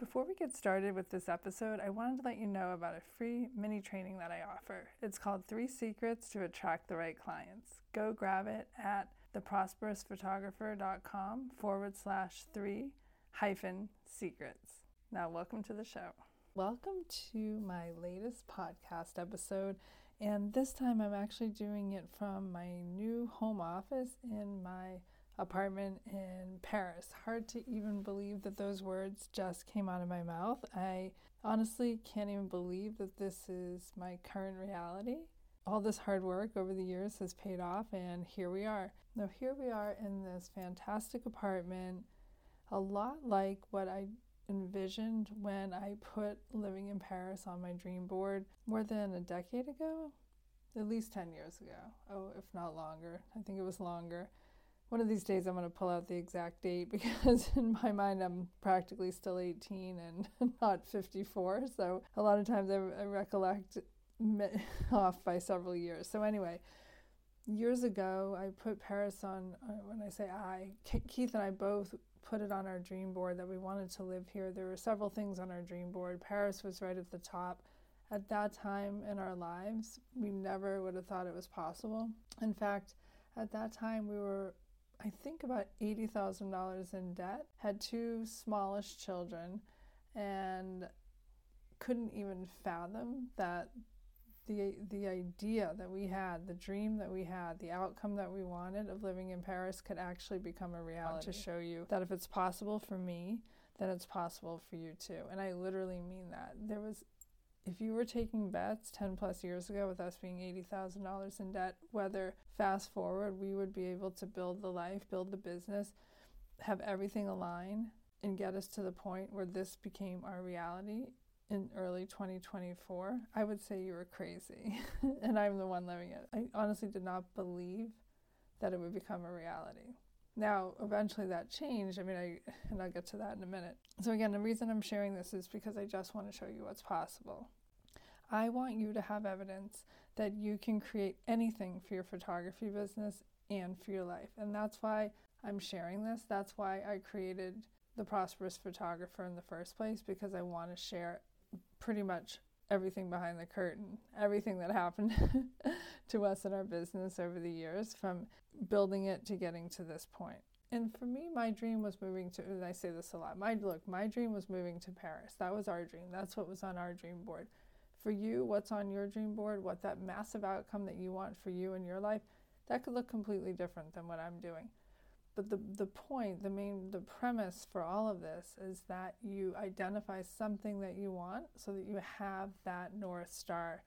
Before we get started with this episode, I wanted to let you know about a free mini training that I offer. It's called Three Secrets to Attract the Right Clients. Go grab it at theprosperousphotographer.com forward slash three hyphen secrets. Now, welcome to the show. Welcome to my latest podcast episode. And this time I'm actually doing it from my new home office in my apartment in Paris. Hard to even believe that those words just came out of my mouth. I honestly can't even believe that this is my current reality. All this hard work over the years has paid off, and here we are. Now, here we are in this fantastic apartment, a lot like what I envisioned when I put living in Paris on my dream board more than a decade ago, at least 10 years ago. Oh, if not longer. I think it was longer one of these days I'm going to pull out the exact date because in my mind I'm practically still 18 and not 54. So a lot of times I, I recollect off by several years. So anyway, years ago I put Paris on. Uh, when I say I, Keith and I both put it on our dream board that we wanted to live here. There were several things on our dream board. Paris was right at the top. At that time in our lives, we never would have thought it was possible. In fact, at that time we were I think about $80,000 in debt, had two smallish children, and couldn't even fathom that the the idea that we had, the dream that we had, the outcome that we wanted of living in Paris could actually become a reality. To show you that if it's possible for me, then it's possible for you too. And I literally mean that. There was if you were taking bets 10 plus years ago with us being $80,000 in debt, whether fast forward we would be able to build the life, build the business, have everything align, and get us to the point where this became our reality in early 2024, I would say you were crazy. and I'm the one living it. I honestly did not believe that it would become a reality. Now, eventually that changed. I mean, I and I'll get to that in a minute. So again, the reason I'm sharing this is because I just want to show you what's possible. I want you to have evidence that you can create anything for your photography business and for your life. And that's why I'm sharing this. That's why I created the prosperous photographer in the first place because I want to share pretty much everything behind the curtain, everything that happened to us in our business over the years, from building it to getting to this point. And for me, my dream was moving to, and I say this a lot, my look, my dream was moving to Paris. That was our dream. That's what was on our dream board. For you, what's on your dream board, what that massive outcome that you want for you in your life, that could look completely different than what I'm doing. But the, the point, the main, the premise for all of this is that you identify something that you want so that you have that North Star,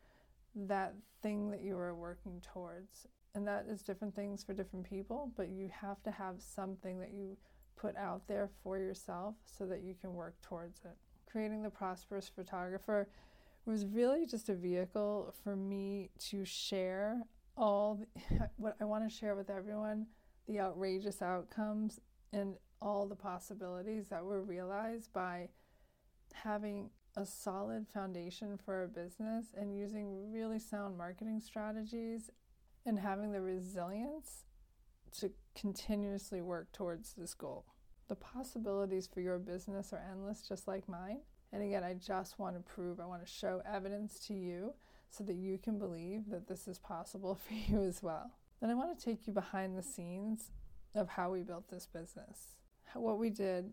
that thing that you are working towards. And that is different things for different people, but you have to have something that you put out there for yourself so that you can work towards it. Creating the Prosperous Photographer was really just a vehicle for me to share all the, what I want to share with everyone the outrageous outcomes and all the possibilities that were realized by having a solid foundation for our business and using really sound marketing strategies and having the resilience to continuously work towards this goal. The possibilities for your business are endless, just like mine. And again, I just want to prove, I want to show evidence to you so that you can believe that this is possible for you as well. Then I want to take you behind the scenes of how we built this business. What we did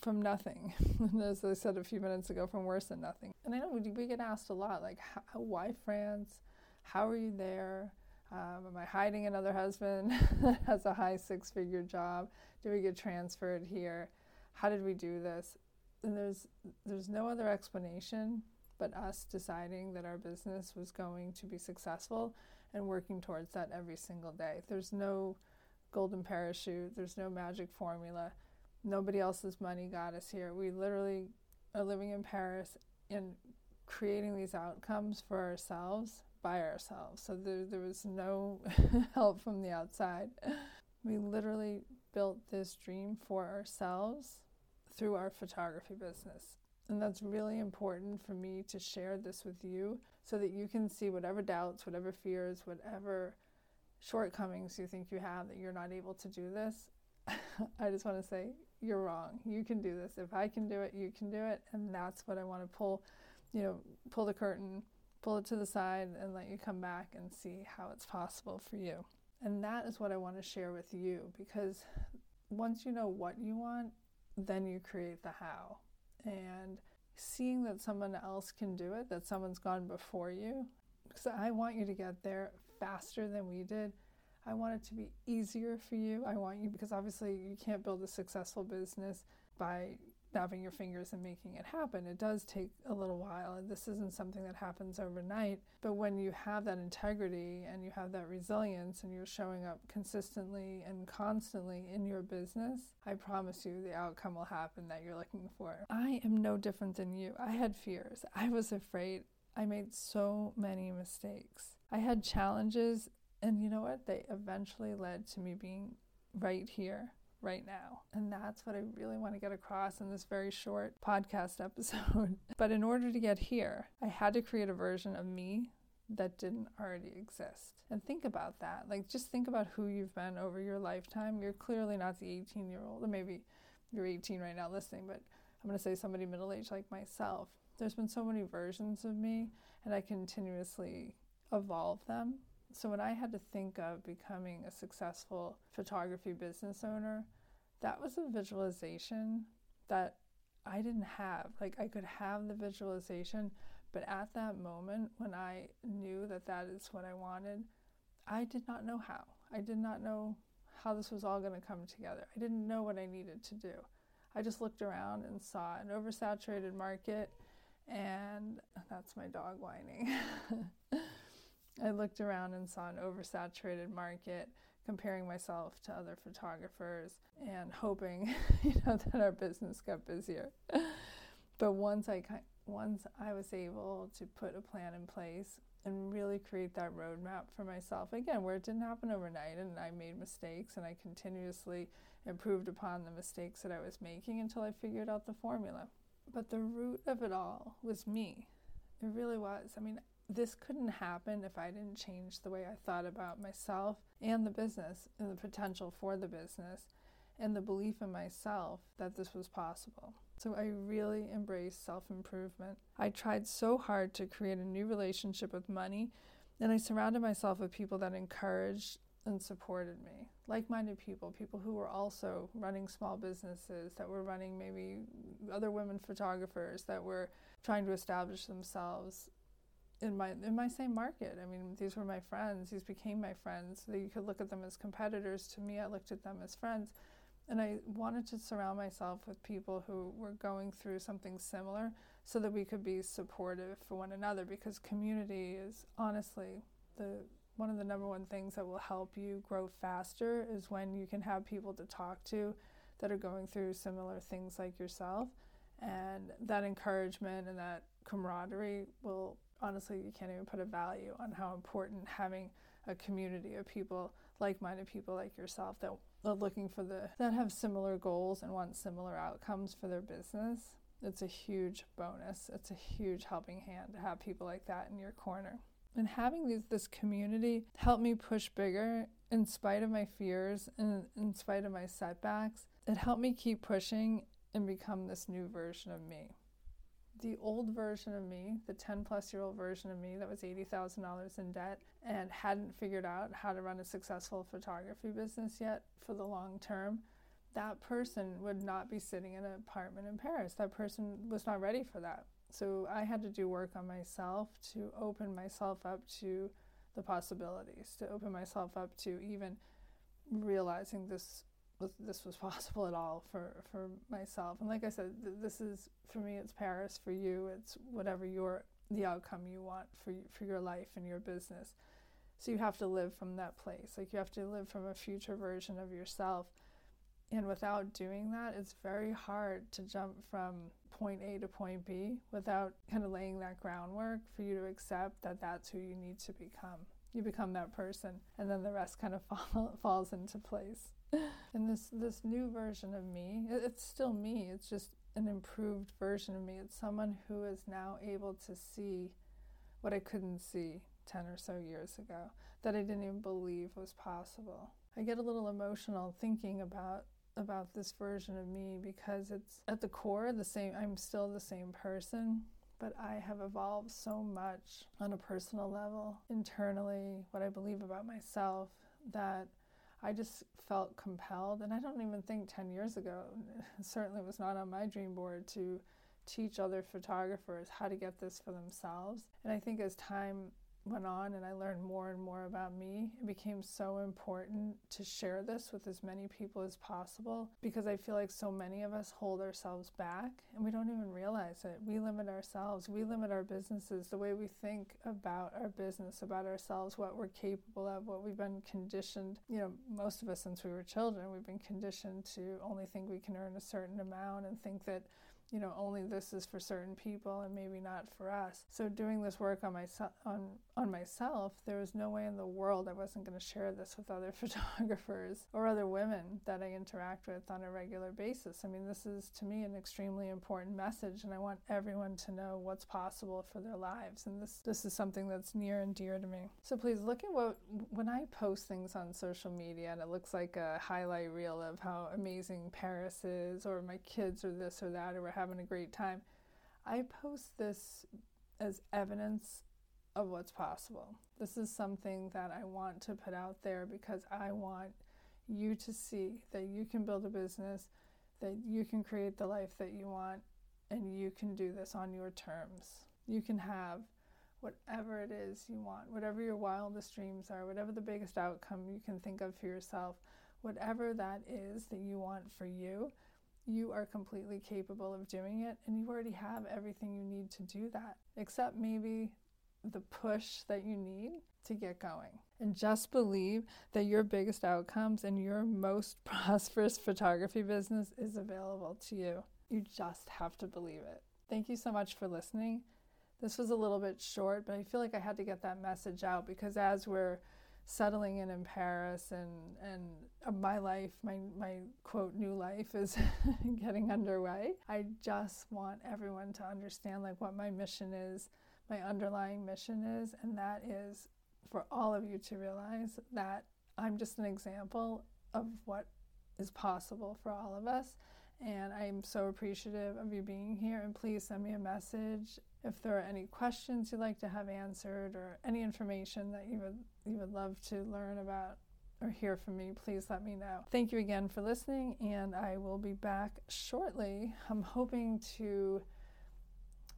from nothing, as I said a few minutes ago, from worse than nothing. And I know we, get asked a lot, like, how, why France? How are you there? Um, am I hiding another husband that has a high six figure job? Did we get transferred here? How did we do this? And there's there's no other explanation but us deciding that our business was going to be successful and working towards that every single day. There's no golden parachute, there's no magic formula. Nobody else's money got us here. We literally are living in Paris and creating these outcomes for ourselves by ourselves. So there, there was no help from the outside. We literally built this dream for ourselves through our photography business. And that's really important for me to share this with you so that you can see whatever doubts, whatever fears, whatever shortcomings you think you have that you're not able to do this. I just want to say you're wrong. You can do this. If I can do it, you can do it. And that's what I want to pull, you know, pull the curtain, pull it to the side, and let you come back and see how it's possible for you. And that is what I want to share with you because once you know what you want, then you create the how. And seeing that someone else can do it, that someone's gone before you, because I want you to get there faster than we did. I want it to be easier for you. I want you, because obviously you can't build a successful business by snapping your fingers and making it happen. It does take a little while, and this isn't something that happens overnight. But when you have that integrity and you have that resilience and you're showing up consistently and constantly in your business, I promise you the outcome will happen that you're looking for. I am no different than you. I had fears, I was afraid. I made so many mistakes. I had challenges, and you know what? They eventually led to me being right here right now. And that's what I really want to get across in this very short podcast episode. but in order to get here, I had to create a version of me that didn't already exist. And think about that. Like, just think about who you've been over your lifetime. You're clearly not the 18 year old, or maybe you're 18 right now listening, but I'm going to say somebody middle aged like myself. There's been so many versions of me, and I continuously evolve them so when I had to think of becoming a successful photography business owner, that was a visualization that I didn't have. Like I could have the visualization, but at that moment when I knew that that is what I wanted, I did not know how. I did not know how this was all going to come together. I didn't know what I needed to do. I just looked around and saw an oversaturated market, and that's my dog whining. I looked around and saw an oversaturated market, comparing myself to other photographers and hoping, you know, that our business got busier. but once I once I was able to put a plan in place and really create that roadmap for myself again, where it didn't happen overnight, and I made mistakes, and I continuously improved upon the mistakes that I was making until I figured out the formula. But the root of it all was me. It really was. I mean, this couldn't happen if I didn't change the way I thought about myself and the business and the potential for the business and the belief in myself that this was possible. So I really embraced self improvement. I tried so hard to create a new relationship with money, and I surrounded myself with people that encouraged and supported me. Like minded people, people who were also running small businesses, that were running maybe other women photographers, that were trying to establish themselves in my in my same market. I mean, these were my friends. These became my friends. You could look at them as competitors. To me, I looked at them as friends, and I wanted to surround myself with people who were going through something similar, so that we could be supportive for one another. Because community is honestly the one of the number one things that will help you grow faster is when you can have people to talk to that are going through similar things like yourself and that encouragement and that camaraderie will honestly, you can't even put a value on how important having a community of people, like-minded people like yourself, that are looking for the that have similar goals and want similar outcomes for their business. It's a huge bonus. It's a huge helping hand to have people like that in your corner. And having these, this community helped me push bigger in spite of my fears and in spite of my setbacks. It helped me keep pushing and become this new version of me the old version of me, the 10 plus year old version of me that was $80,000 in debt and hadn't figured out how to run a successful photography business yet for the long term, that person would not be sitting in an apartment in Paris. That person was not ready for that. So I had to do work on myself to open myself up to the possibilities, to open myself up to even realizing this this was possible at all for, for myself. And like I said, th- this is for me, it's Paris. For you, it's whatever your the outcome you want for for your life and your business. So you have to live from that place. Like you have to live from a future version of yourself. And without doing that, it's very hard to jump from point A to point B without kind of laying that groundwork for you to accept that that's who you need to become. You become that person, and then the rest kind of fall, falls into place. and this this new version of me, it's still me. It's just an improved version of me. It's someone who is now able to see what I couldn't see 10 or so years ago, that I didn't even believe was possible. I get a little emotional thinking about about this version of me because it's at the core the same I'm still the same person but I have evolved so much on a personal level internally what I believe about myself that I just felt compelled. And I don't even think 10 years ago certainly was not on my dream board to teach other photographers how to get this for themselves. And I think as time went on and I learned more and more about me, it became so important to share this with as many people as possible because I feel like so many of us hold ourselves back and we don't even realize it. We limit ourselves, we limit our businesses, the way we think about our business, about ourselves, what we're capable of, what we've been conditioned. You know, most of us since we were children, we've been conditioned to only think we can earn a certain amount and think that you know only this is for certain people and maybe not for us. So doing this work on myself on on myself there was no way in the world i wasn't going to share this with other photographers or other women that i interact with on a regular basis. I mean this is to me an extremely important message and i want everyone to know what's possible for their lives and this this is something that's near and dear to me. So please look at what when i post things on social media and it looks like a highlight reel of how amazing paris is or my kids or this or that or having a great time. I post this as evidence of what's possible. This is something that I want to put out there because I want you to see that you can build a business, that you can create the life that you want, and you can do this on your terms. You can have whatever it is you want, whatever your wildest dreams are, whatever the biggest outcome you can think of for yourself, whatever that is that you want for you you are completely capable of doing it and you already have everything you need to do that, except maybe the push that you need to get going. And just believe that your biggest outcomes and your most prosperous photography business is available to you. You just have to believe it. Thank you so much for listening. This was a little bit short, but I feel like I had to get that message out because as we're settling in in Paris and and uh, my life, my my quote new life is getting underway. I just want everyone to understand like what my mission is, my underlying mission is, and that is for all of you to realize that I'm just an example of what is possible for all of us. And I'm so appreciative of you being here. And please send me a message if there are any questions you'd like to have answered or any information that you would you would love to learn about or hear from me, please let me know. Thank you again for listening, and I will be back shortly. I'm hoping to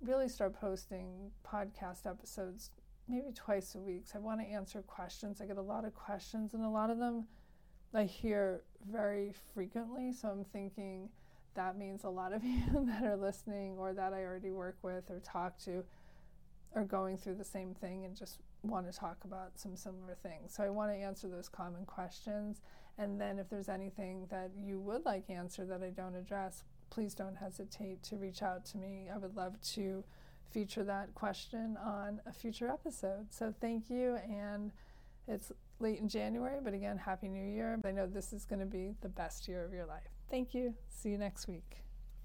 really start posting podcast episodes maybe twice a week. So I want to answer questions. I get a lot of questions, and a lot of them I hear very frequently. So I'm thinking that means a lot of you that are listening or that I already work with or talk to are going through the same thing and just want to talk about some similar things. So I want to answer those common questions. And then if there's anything that you would like answered that I don't address, please don't hesitate to reach out to me. I would love to feature that question on a future episode. So thank you. And it's late in January, but again, Happy New Year. I know this is going to be the best year of your life. Thank you. See you next week.